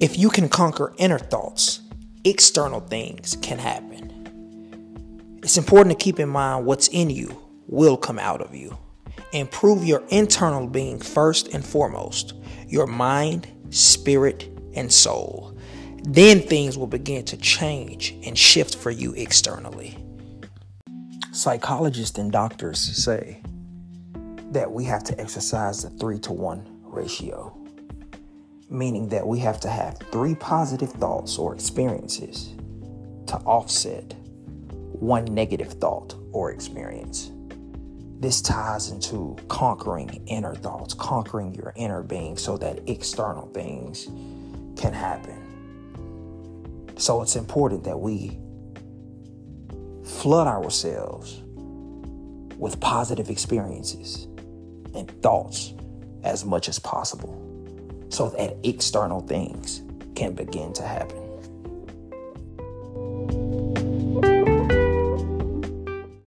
If you can conquer inner thoughts, external things can happen. It's important to keep in mind what's in you will come out of you. Improve your internal being first and foremost your mind, spirit, and soul. Then things will begin to change and shift for you externally. Psychologists and doctors say that we have to exercise the three to one ratio meaning that we have to have three positive thoughts or experiences to offset one negative thought or experience. This ties into conquering inner thoughts, conquering your inner being so that external things can happen. So it's important that we flood ourselves with positive experiences and thoughts as much as possible so that external things can begin to happen.